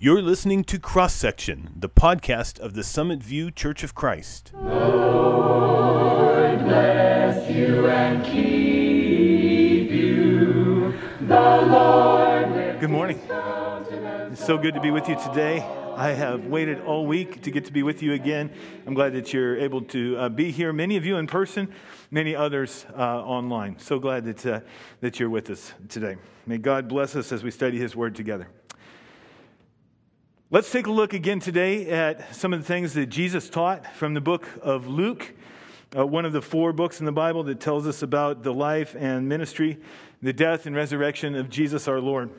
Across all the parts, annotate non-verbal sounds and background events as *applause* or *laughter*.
You're listening to Cross Section, the podcast of the Summit View Church of Christ. Lord bless you and keep you. The Lord Good morning. It's so good to be with you today. I have waited all week to get to be with you again. I'm glad that you're able to uh, be here. Many of you in person, many others uh, online. So glad that, uh, that you're with us today. May God bless us as we study His Word together. Let's take a look again today at some of the things that Jesus taught from the book of Luke, uh, one of the four books in the Bible that tells us about the life and ministry, the death and resurrection of Jesus our Lord.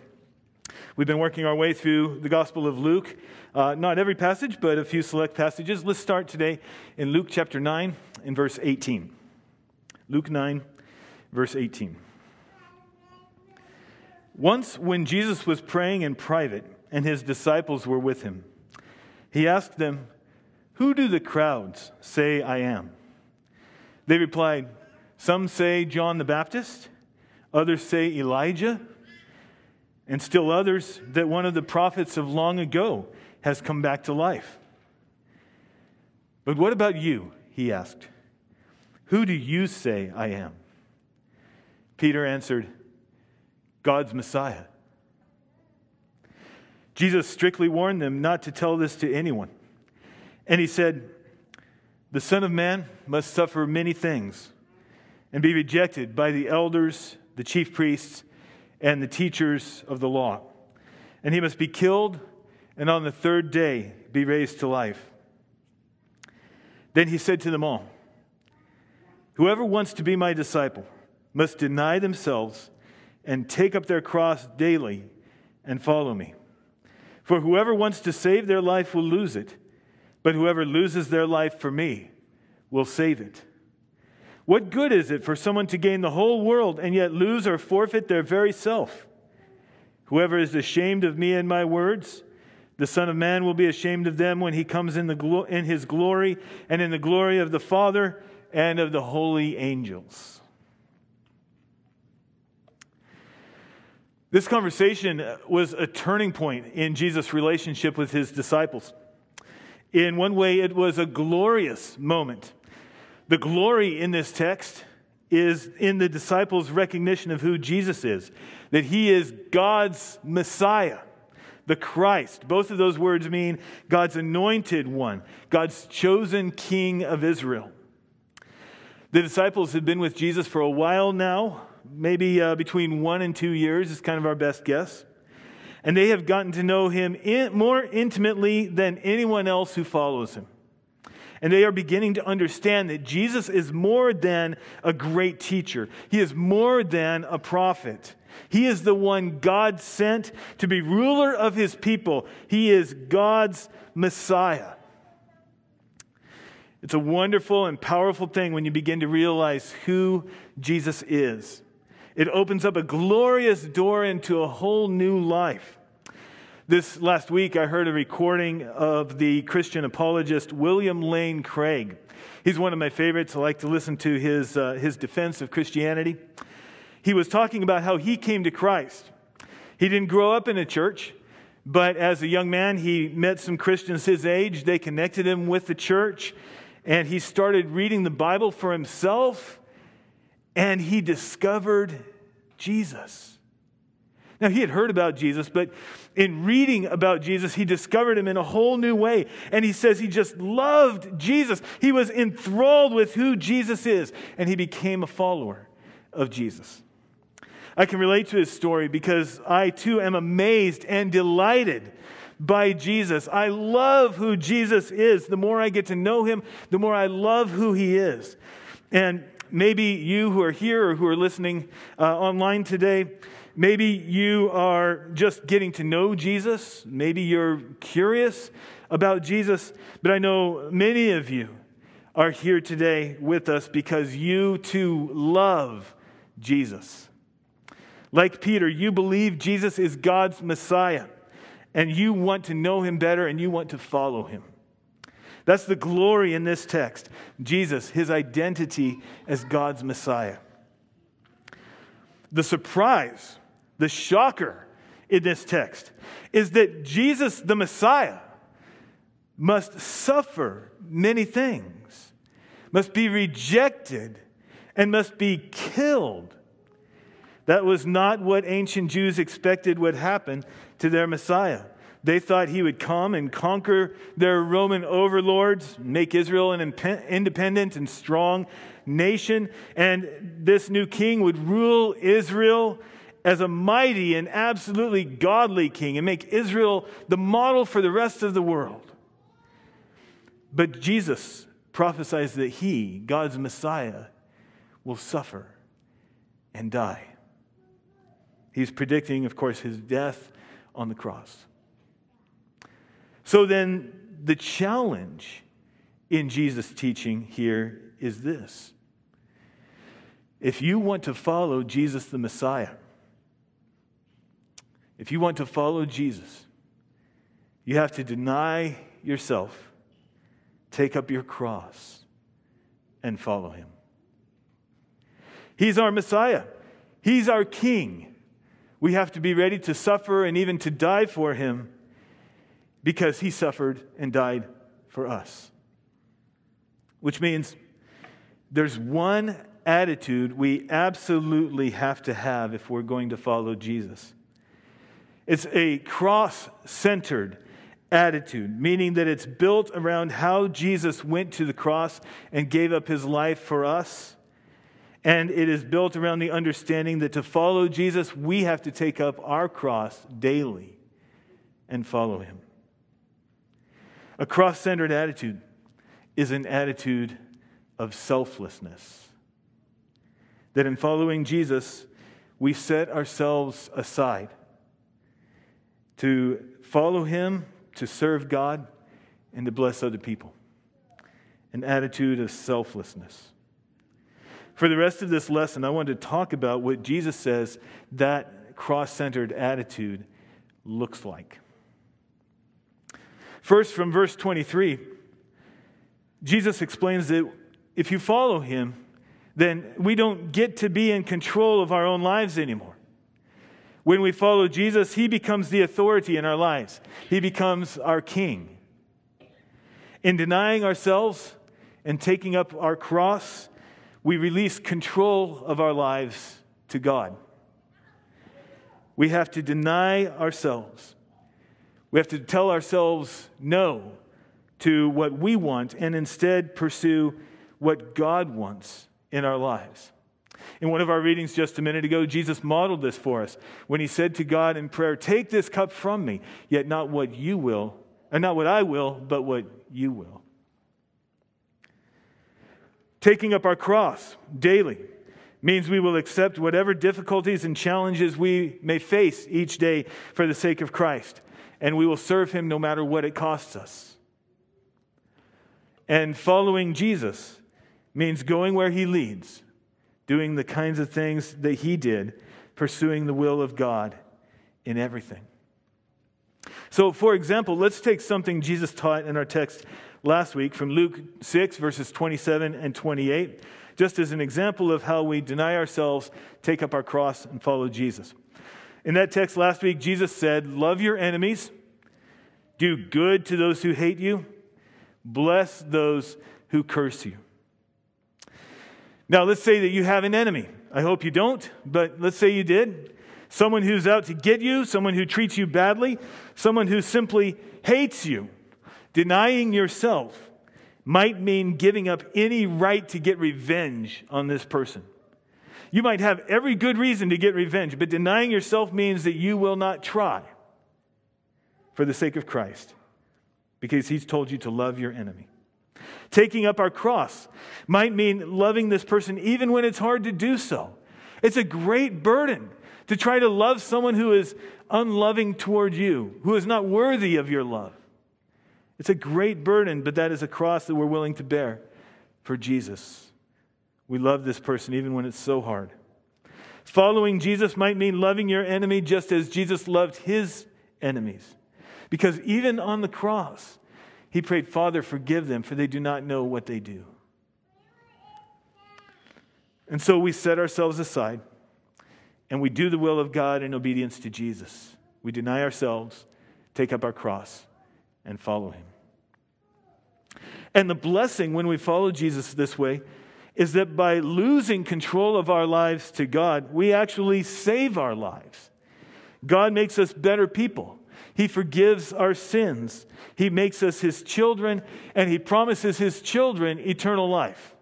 We've been working our way through the Gospel of Luke. Uh, not every passage, but a few select passages. Let's start today in Luke chapter 9 and verse 18. Luke 9, verse 18. Once, when Jesus was praying in private, and his disciples were with him. He asked them, Who do the crowds say I am? They replied, Some say John the Baptist, others say Elijah, and still others that one of the prophets of long ago has come back to life. But what about you? He asked. Who do you say I am? Peter answered, God's Messiah. Jesus strictly warned them not to tell this to anyone. And he said, The Son of Man must suffer many things and be rejected by the elders, the chief priests, and the teachers of the law. And he must be killed and on the third day be raised to life. Then he said to them all, Whoever wants to be my disciple must deny themselves and take up their cross daily and follow me. For whoever wants to save their life will lose it, but whoever loses their life for me will save it. What good is it for someone to gain the whole world and yet lose or forfeit their very self? Whoever is ashamed of me and my words, the Son of Man will be ashamed of them when he comes in, the glo- in his glory and in the glory of the Father and of the holy angels. This conversation was a turning point in Jesus' relationship with his disciples. In one way, it was a glorious moment. The glory in this text is in the disciples' recognition of who Jesus is, that he is God's Messiah, the Christ. Both of those words mean God's anointed one, God's chosen king of Israel. The disciples had been with Jesus for a while now, maybe uh, between one and two years is kind of our best guess. And they have gotten to know him in, more intimately than anyone else who follows him. And they are beginning to understand that Jesus is more than a great teacher, he is more than a prophet. He is the one God sent to be ruler of his people. He is God's Messiah. It's a wonderful and powerful thing when you begin to realize who Jesus is. It opens up a glorious door into a whole new life. This last week, I heard a recording of the Christian apologist William Lane Craig. He's one of my favorites. I like to listen to his, uh, his defense of Christianity. He was talking about how he came to Christ. He didn't grow up in a church, but as a young man, he met some Christians his age. They connected him with the church, and he started reading the Bible for himself and he discovered Jesus. Now, he had heard about Jesus, but in reading about Jesus, he discovered him in a whole new way. And he says he just loved Jesus. He was enthralled with who Jesus is, and he became a follower of Jesus. I can relate to his story because I too am amazed and delighted by Jesus. I love who Jesus is. The more I get to know him, the more I love who he is. And maybe you who are here or who are listening uh, online today, maybe you are just getting to know Jesus. Maybe you're curious about Jesus. But I know many of you are here today with us because you too love Jesus. Like Peter, you believe Jesus is God's Messiah, and you want to know him better and you want to follow him. That's the glory in this text. Jesus, his identity as God's Messiah. The surprise, the shocker in this text is that Jesus, the Messiah, must suffer many things, must be rejected, and must be killed. That was not what ancient Jews expected would happen to their Messiah. They thought he would come and conquer their Roman overlords, make Israel an independent and strong nation, and this new king would rule Israel as a mighty and absolutely godly king and make Israel the model for the rest of the world. But Jesus prophesies that he, God's Messiah, will suffer and die. He's predicting, of course, his death on the cross. So then, the challenge in Jesus' teaching here is this if you want to follow Jesus the Messiah, if you want to follow Jesus, you have to deny yourself, take up your cross, and follow him. He's our Messiah, He's our King. We have to be ready to suffer and even to die for Him because He suffered and died for us. Which means there's one attitude we absolutely have to have if we're going to follow Jesus. It's a cross centered attitude, meaning that it's built around how Jesus went to the cross and gave up his life for us. And it is built around the understanding that to follow Jesus, we have to take up our cross daily and follow him. A cross centered attitude is an attitude of selflessness. That in following Jesus, we set ourselves aside to follow Him, to serve God, and to bless other people. An attitude of selflessness. For the rest of this lesson, I want to talk about what Jesus says that cross centered attitude looks like. First, from verse 23, Jesus explains that if you follow him, then we don't get to be in control of our own lives anymore. When we follow Jesus, He becomes the authority in our lives, He becomes our King. In denying ourselves and taking up our cross, we release control of our lives to God. We have to deny ourselves. We have to tell ourselves no to what we want and instead pursue what God wants in our lives. In one of our readings just a minute ago, Jesus modeled this for us when he said to God in prayer, Take this cup from me, yet not what you will, and not what I will, but what you will. Taking up our cross daily means we will accept whatever difficulties and challenges we may face each day for the sake of Christ, and we will serve him no matter what it costs us. And following Jesus means going where he leads doing the kinds of things that he did, pursuing the will of God in everything. So, for example, let's take something Jesus taught in our text last week from Luke 6, verses 27 and 28, just as an example of how we deny ourselves, take up our cross, and follow Jesus. In that text last week, Jesus said, Love your enemies, do good to those who hate you, bless those who curse you. Now, let's say that you have an enemy. I hope you don't, but let's say you did. Someone who's out to get you, someone who treats you badly, someone who simply hates you. Denying yourself might mean giving up any right to get revenge on this person. You might have every good reason to get revenge, but denying yourself means that you will not try for the sake of Christ because he's told you to love your enemy. Taking up our cross might mean loving this person even when it's hard to do so. It's a great burden to try to love someone who is unloving toward you, who is not worthy of your love. It's a great burden, but that is a cross that we're willing to bear for Jesus. We love this person even when it's so hard. Following Jesus might mean loving your enemy just as Jesus loved his enemies. Because even on the cross, he prayed, Father, forgive them, for they do not know what they do. And so we set ourselves aside and we do the will of God in obedience to Jesus. we deny ourselves, take up our cross, and follow him. And the blessing when we follow Jesus this way is that by losing control of our lives to God, we actually save our lives. God makes us better people. He forgives our sins. He makes us his children, and he promises his children eternal life.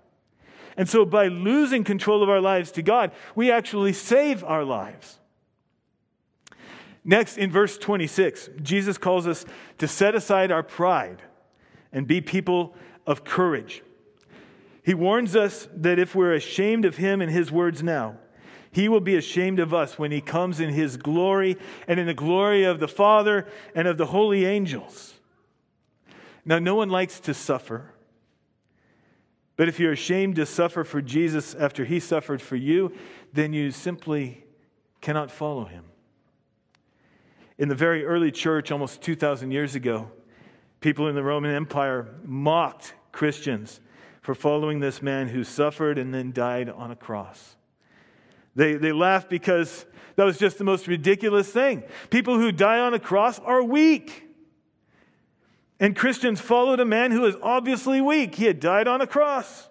And so, by losing control of our lives to God, we actually save our lives. Next, in verse 26, Jesus calls us to set aside our pride and be people of courage. He warns us that if we're ashamed of him and his words now, he will be ashamed of us when he comes in his glory and in the glory of the Father and of the holy angels. Now, no one likes to suffer. But if you're ashamed to suffer for Jesus after he suffered for you, then you simply cannot follow him. In the very early church, almost 2,000 years ago, people in the Roman Empire mocked Christians for following this man who suffered and then died on a cross. They, they laughed because that was just the most ridiculous thing. People who die on a cross are weak. And Christians followed a man who was obviously weak. He had died on a cross.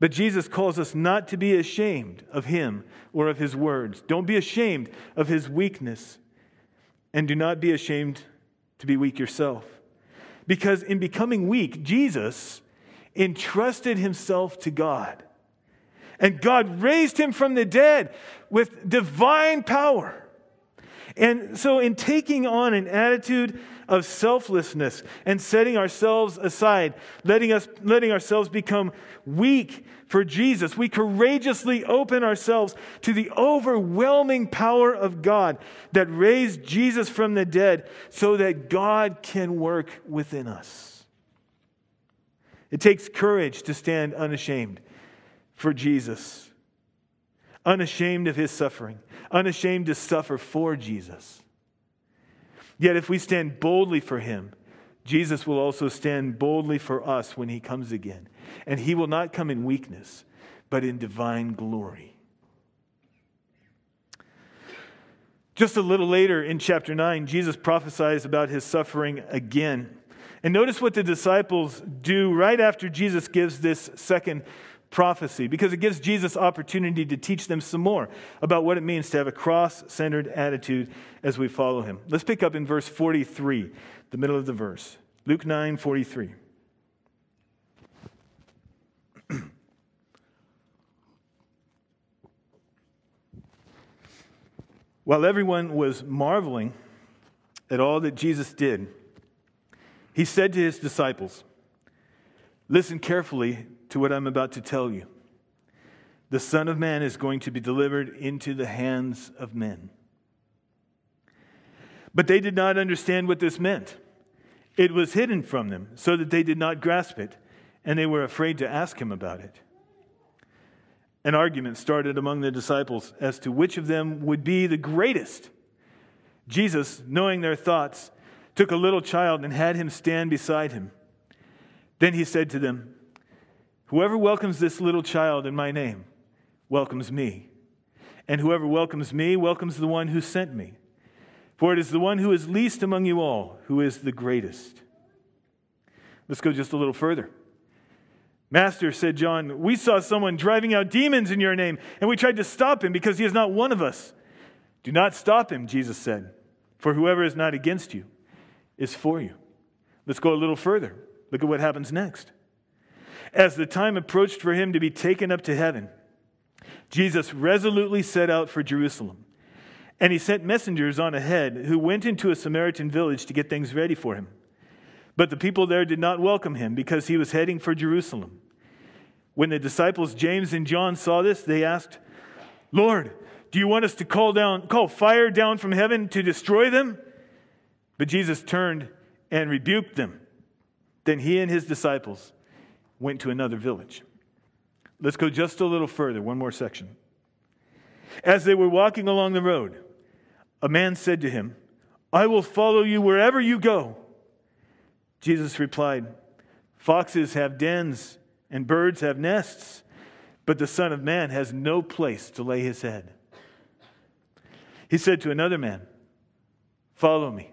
But Jesus calls us not to be ashamed of him or of his words. Don't be ashamed of his weakness. And do not be ashamed to be weak yourself. Because in becoming weak, Jesus entrusted himself to God. And God raised him from the dead with divine power. And so, in taking on an attitude of selflessness and setting ourselves aside, letting, us, letting ourselves become weak for Jesus, we courageously open ourselves to the overwhelming power of God that raised Jesus from the dead so that God can work within us. It takes courage to stand unashamed for Jesus, unashamed of his suffering, unashamed to suffer for Jesus. Yet, if we stand boldly for him, Jesus will also stand boldly for us when he comes again. And he will not come in weakness, but in divine glory. Just a little later in chapter 9, Jesus prophesies about his suffering again. And notice what the disciples do right after Jesus gives this second prophecy because it gives Jesus opportunity to teach them some more about what it means to have a cross-centered attitude as we follow him. Let's pick up in verse 43, the middle of the verse. Luke 9, 43. *clears throat* While everyone was marveling at all that Jesus did, he said to his disciples, Listen carefully to what I'm about to tell you. The Son of Man is going to be delivered into the hands of men. But they did not understand what this meant. It was hidden from them, so that they did not grasp it, and they were afraid to ask him about it. An argument started among the disciples as to which of them would be the greatest. Jesus, knowing their thoughts, took a little child and had him stand beside him. Then he said to them, Whoever welcomes this little child in my name welcomes me. And whoever welcomes me welcomes the one who sent me. For it is the one who is least among you all who is the greatest. Let's go just a little further. Master, said John, we saw someone driving out demons in your name, and we tried to stop him because he is not one of us. Do not stop him, Jesus said, for whoever is not against you is for you. Let's go a little further. Look at what happens next. As the time approached for him to be taken up to heaven, Jesus resolutely set out for Jerusalem. And he sent messengers on ahead who went into a Samaritan village to get things ready for him. But the people there did not welcome him because he was heading for Jerusalem. When the disciples James and John saw this, they asked, Lord, do you want us to call down call fire down from heaven to destroy them? But Jesus turned and rebuked them. Then he and his disciples went to another village. Let's go just a little further, one more section. As they were walking along the road, a man said to him, I will follow you wherever you go. Jesus replied, Foxes have dens and birds have nests, but the Son of Man has no place to lay his head. He said to another man, Follow me.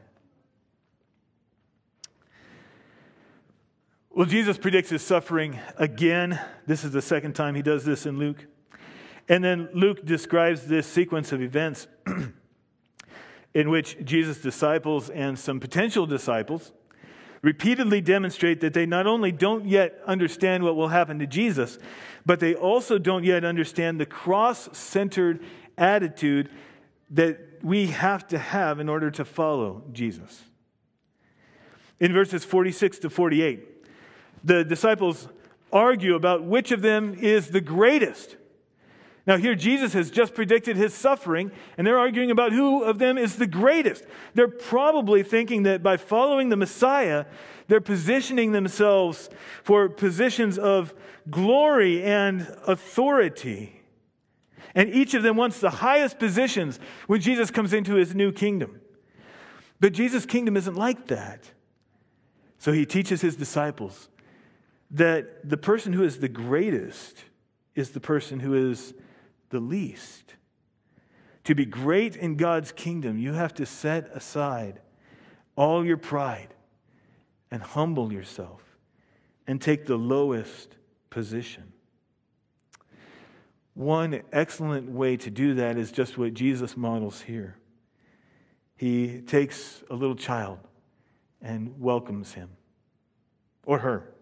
Well, Jesus predicts his suffering again. This is the second time he does this in Luke. And then Luke describes this sequence of events *clears throat* in which Jesus' disciples and some potential disciples repeatedly demonstrate that they not only don't yet understand what will happen to Jesus, but they also don't yet understand the cross centered attitude that we have to have in order to follow Jesus. In verses 46 to 48, the disciples argue about which of them is the greatest. Now, here Jesus has just predicted his suffering, and they're arguing about who of them is the greatest. They're probably thinking that by following the Messiah, they're positioning themselves for positions of glory and authority. And each of them wants the highest positions when Jesus comes into his new kingdom. But Jesus' kingdom isn't like that. So he teaches his disciples that the person who is the greatest is the person who is the least. To be great in God's kingdom, you have to set aside all your pride and humble yourself and take the lowest position. One excellent way to do that is just what Jesus models here. He takes a little child and welcomes him or her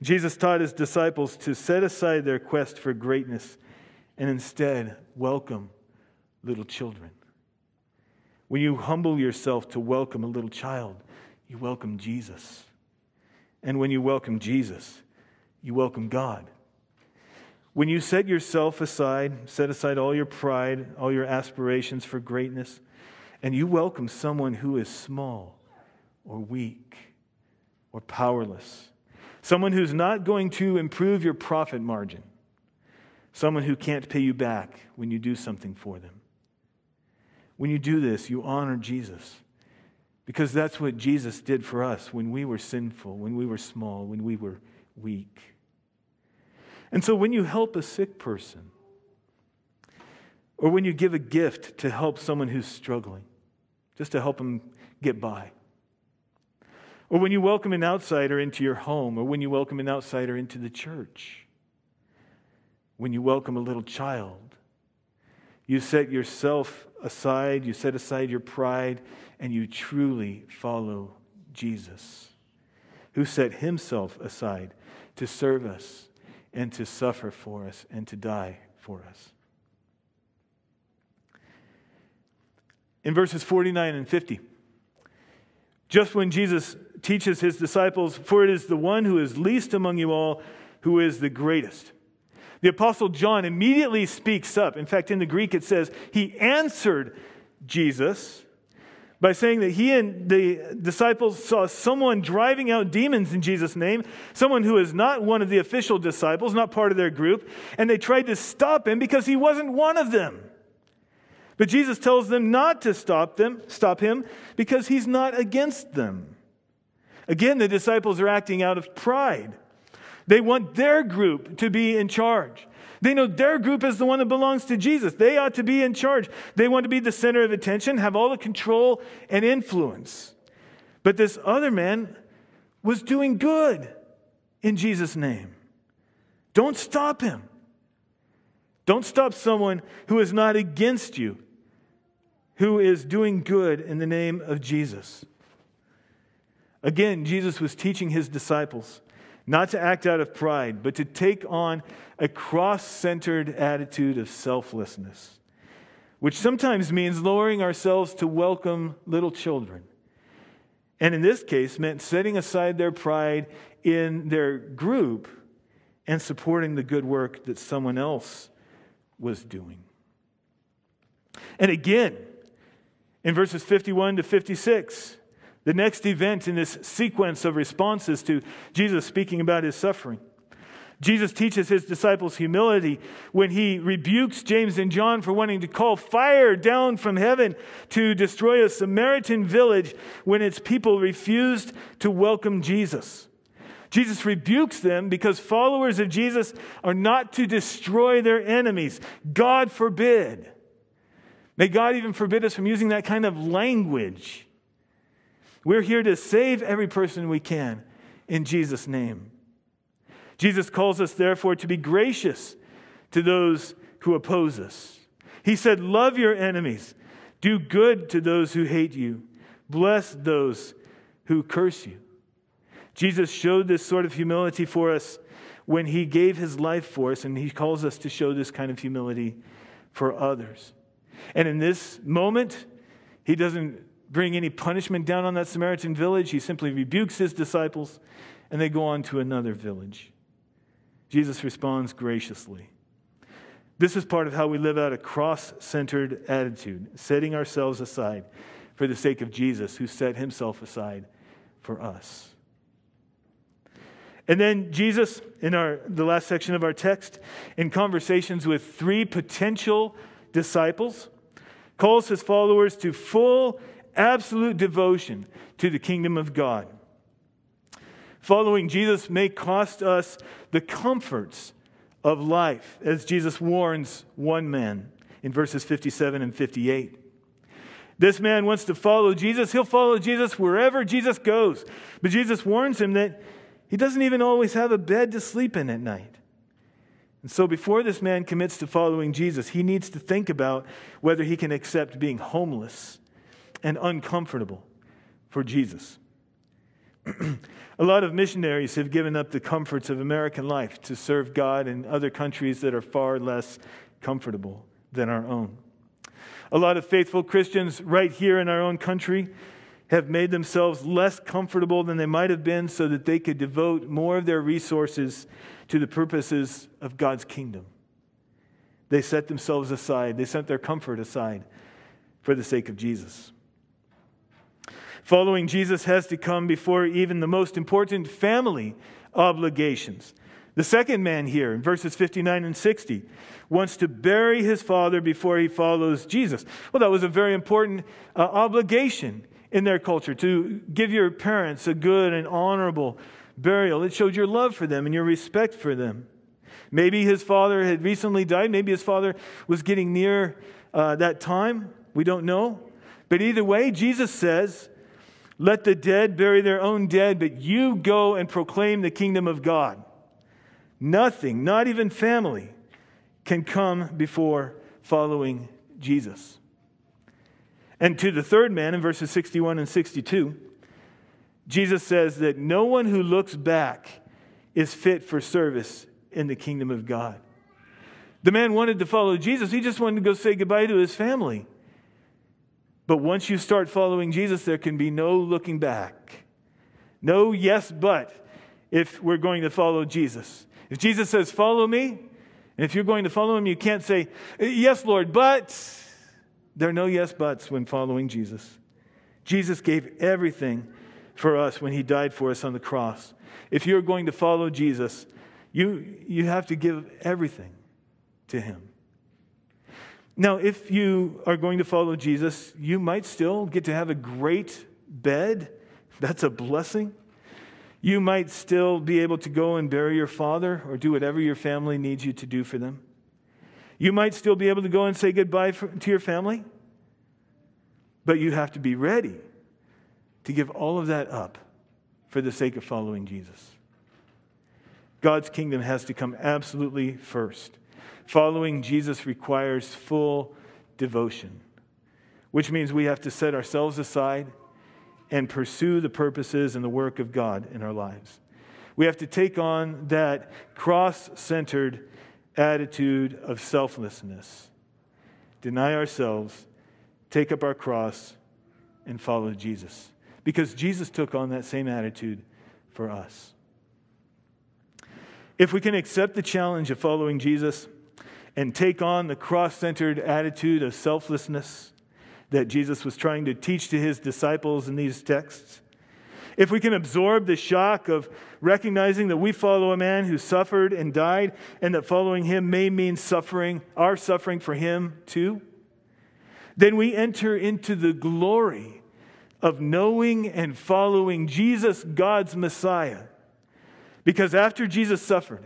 Jesus taught his disciples to set aside their quest for greatness and instead welcome little children. When you humble yourself to welcome a little child, you welcome Jesus. And when you welcome Jesus, you welcome God. When you set yourself aside, set aside all your pride, all your aspirations for greatness, and you welcome someone who is small or weak or powerless someone who's not going to improve your profit margin, someone who can't pay you back when you do something for them. When you do this, you honor Jesus because that's what Jesus did for us when we were sinful, when we were small, when we were weak. And so when you help a sick person, or when you give a gift to help someone who's struggling, just to help them get by, or when you welcome an outsider into your home, or when you welcome an outsider into the church, when you welcome a little child, you set yourself aside, you set aside your pride, and you truly follow Jesus, who set himself aside to serve us and to suffer for us and to die for us. In verses 49 and 50, just when Jesus teaches his disciples, For it is the one who is least among you all who is the greatest. The Apostle John immediately speaks up. In fact, in the Greek it says, He answered Jesus by saying that he and the disciples saw someone driving out demons in Jesus' name, someone who is not one of the official disciples, not part of their group, and they tried to stop him because he wasn't one of them. But Jesus tells them not to stop them, stop him, because he's not against them. Again, the disciples are acting out of pride. They want their group to be in charge. They know their group is the one that belongs to Jesus. They ought to be in charge. They want to be the center of attention, have all the control and influence. But this other man was doing good in Jesus' name. Don't stop him. Don't stop someone who is not against you, who is doing good in the name of Jesus. Again, Jesus was teaching his disciples not to act out of pride, but to take on a cross centered attitude of selflessness, which sometimes means lowering ourselves to welcome little children. And in this case, meant setting aside their pride in their group and supporting the good work that someone else was doing. And again, in verses 51 to 56, the next event in this sequence of responses to Jesus speaking about his suffering. Jesus teaches his disciples humility when he rebukes James and John for wanting to call fire down from heaven to destroy a Samaritan village when its people refused to welcome Jesus. Jesus rebukes them because followers of Jesus are not to destroy their enemies. God forbid. May God even forbid us from using that kind of language. We're here to save every person we can in Jesus' name. Jesus calls us, therefore, to be gracious to those who oppose us. He said, Love your enemies, do good to those who hate you, bless those who curse you. Jesus showed this sort of humility for us when he gave his life for us, and he calls us to show this kind of humility for others. And in this moment, he doesn't bring any punishment down on that Samaritan village. He simply rebukes his disciples, and they go on to another village. Jesus responds graciously. This is part of how we live out a cross centered attitude, setting ourselves aside for the sake of Jesus, who set himself aside for us. And then Jesus, in our, the last section of our text, in conversations with three potential disciples, calls his followers to full, absolute devotion to the kingdom of God. Following Jesus may cost us the comforts of life, as Jesus warns one man in verses 57 and 58. This man wants to follow Jesus. He'll follow Jesus wherever Jesus goes. But Jesus warns him that he doesn't even always have a bed to sleep in at night. And so, before this man commits to following Jesus, he needs to think about whether he can accept being homeless and uncomfortable for Jesus. *clears throat* a lot of missionaries have given up the comforts of American life to serve God in other countries that are far less comfortable than our own. A lot of faithful Christians right here in our own country have made themselves less comfortable than they might have been so that they could devote more of their resources to the purposes of God's kingdom. They set themselves aside, they set their comfort aside for the sake of Jesus. Following Jesus has to come before even the most important family obligations. The second man here in verses 59 and 60 wants to bury his father before he follows Jesus. Well, that was a very important uh, obligation in their culture to give your parents a good and honorable burial. It showed your love for them and your respect for them. Maybe his father had recently died. Maybe his father was getting near uh, that time. We don't know. But either way, Jesus says, let the dead bury their own dead, but you go and proclaim the kingdom of God. Nothing, not even family, can come before following Jesus. And to the third man in verses 61 and 62, Jesus says that no one who looks back is fit for service in the kingdom of God. The man wanted to follow Jesus, he just wanted to go say goodbye to his family. But once you start following Jesus, there can be no looking back. No yes, but if we're going to follow Jesus. If Jesus says, Follow me, and if you're going to follow him, you can't say, Yes, Lord, but there are no yes, buts when following Jesus. Jesus gave everything for us when he died for us on the cross. If you're going to follow Jesus, you, you have to give everything to him. Now, if you are going to follow Jesus, you might still get to have a great bed. That's a blessing. You might still be able to go and bury your father or do whatever your family needs you to do for them. You might still be able to go and say goodbye for, to your family, but you have to be ready to give all of that up for the sake of following Jesus. God's kingdom has to come absolutely first. Following Jesus requires full devotion, which means we have to set ourselves aside and pursue the purposes and the work of God in our lives. We have to take on that cross centered attitude of selflessness, deny ourselves, take up our cross, and follow Jesus. Because Jesus took on that same attitude for us. If we can accept the challenge of following Jesus, and take on the cross centered attitude of selflessness, that Jesus was trying to teach to his disciples in these texts. If we can absorb the shock of recognizing that we follow a man who suffered and died, and that following him may mean suffering, our suffering for him too, then we enter into the glory of knowing and following Jesus, God's Messiah. Because after Jesus suffered,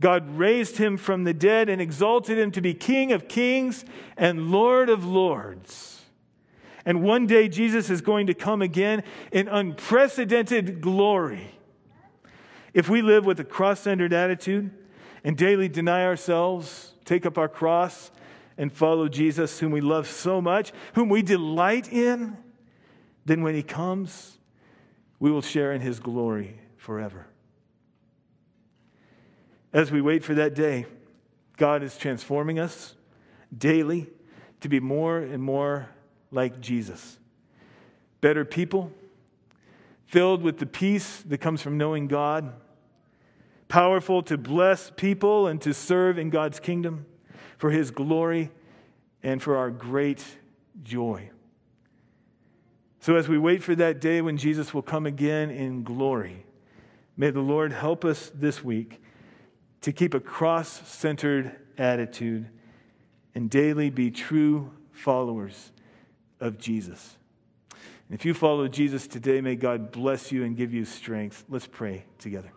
God raised him from the dead and exalted him to be King of kings and Lord of lords. And one day Jesus is going to come again in unprecedented glory. If we live with a cross centered attitude and daily deny ourselves, take up our cross, and follow Jesus, whom we love so much, whom we delight in, then when he comes, we will share in his glory forever. As we wait for that day, God is transforming us daily to be more and more like Jesus. Better people, filled with the peace that comes from knowing God, powerful to bless people and to serve in God's kingdom for his glory and for our great joy. So, as we wait for that day when Jesus will come again in glory, may the Lord help us this week to keep a cross centered attitude and daily be true followers of Jesus. And if you follow Jesus today, may God bless you and give you strength. Let's pray together.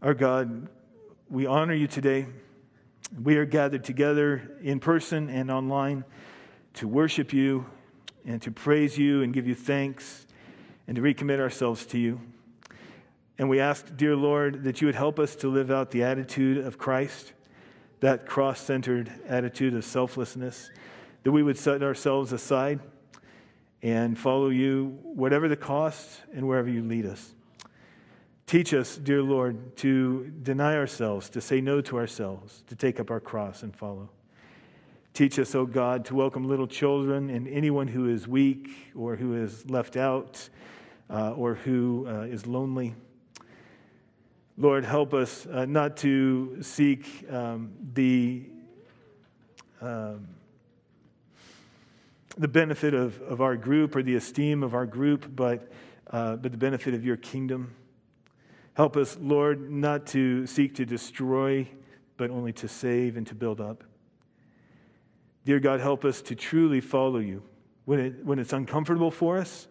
Our God, we honor you today. We are gathered together in person and online to worship you and to praise you and give you thanks and to recommit ourselves to you. And we ask, dear Lord, that you would help us to live out the attitude of Christ, that cross centered attitude of selflessness, that we would set ourselves aside and follow you, whatever the cost and wherever you lead us. Teach us, dear Lord, to deny ourselves, to say no to ourselves, to take up our cross and follow. Teach us, O oh God, to welcome little children and anyone who is weak or who is left out uh, or who uh, is lonely. Lord, help us uh, not to seek um, the, um, the benefit of, of our group or the esteem of our group, but, uh, but the benefit of your kingdom. Help us, Lord, not to seek to destroy, but only to save and to build up. Dear God, help us to truly follow you when, it, when it's uncomfortable for us,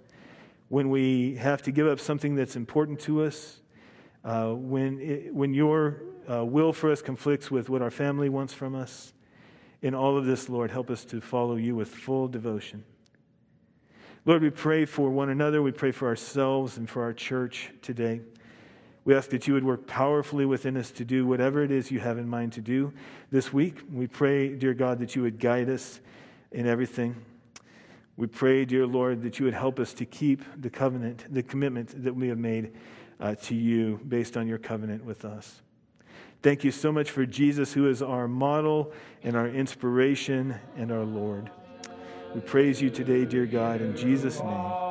when we have to give up something that's important to us, uh, when, it, when your uh, will for us conflicts with what our family wants from us. In all of this, Lord, help us to follow you with full devotion. Lord, we pray for one another. We pray for ourselves and for our church today. We ask that you would work powerfully within us to do whatever it is you have in mind to do this week. We pray, dear God, that you would guide us in everything. We pray, dear Lord, that you would help us to keep the covenant, the commitment that we have made uh, to you based on your covenant with us. Thank you so much for Jesus, who is our model and our inspiration and our Lord. We praise you today, dear God, in Jesus' name.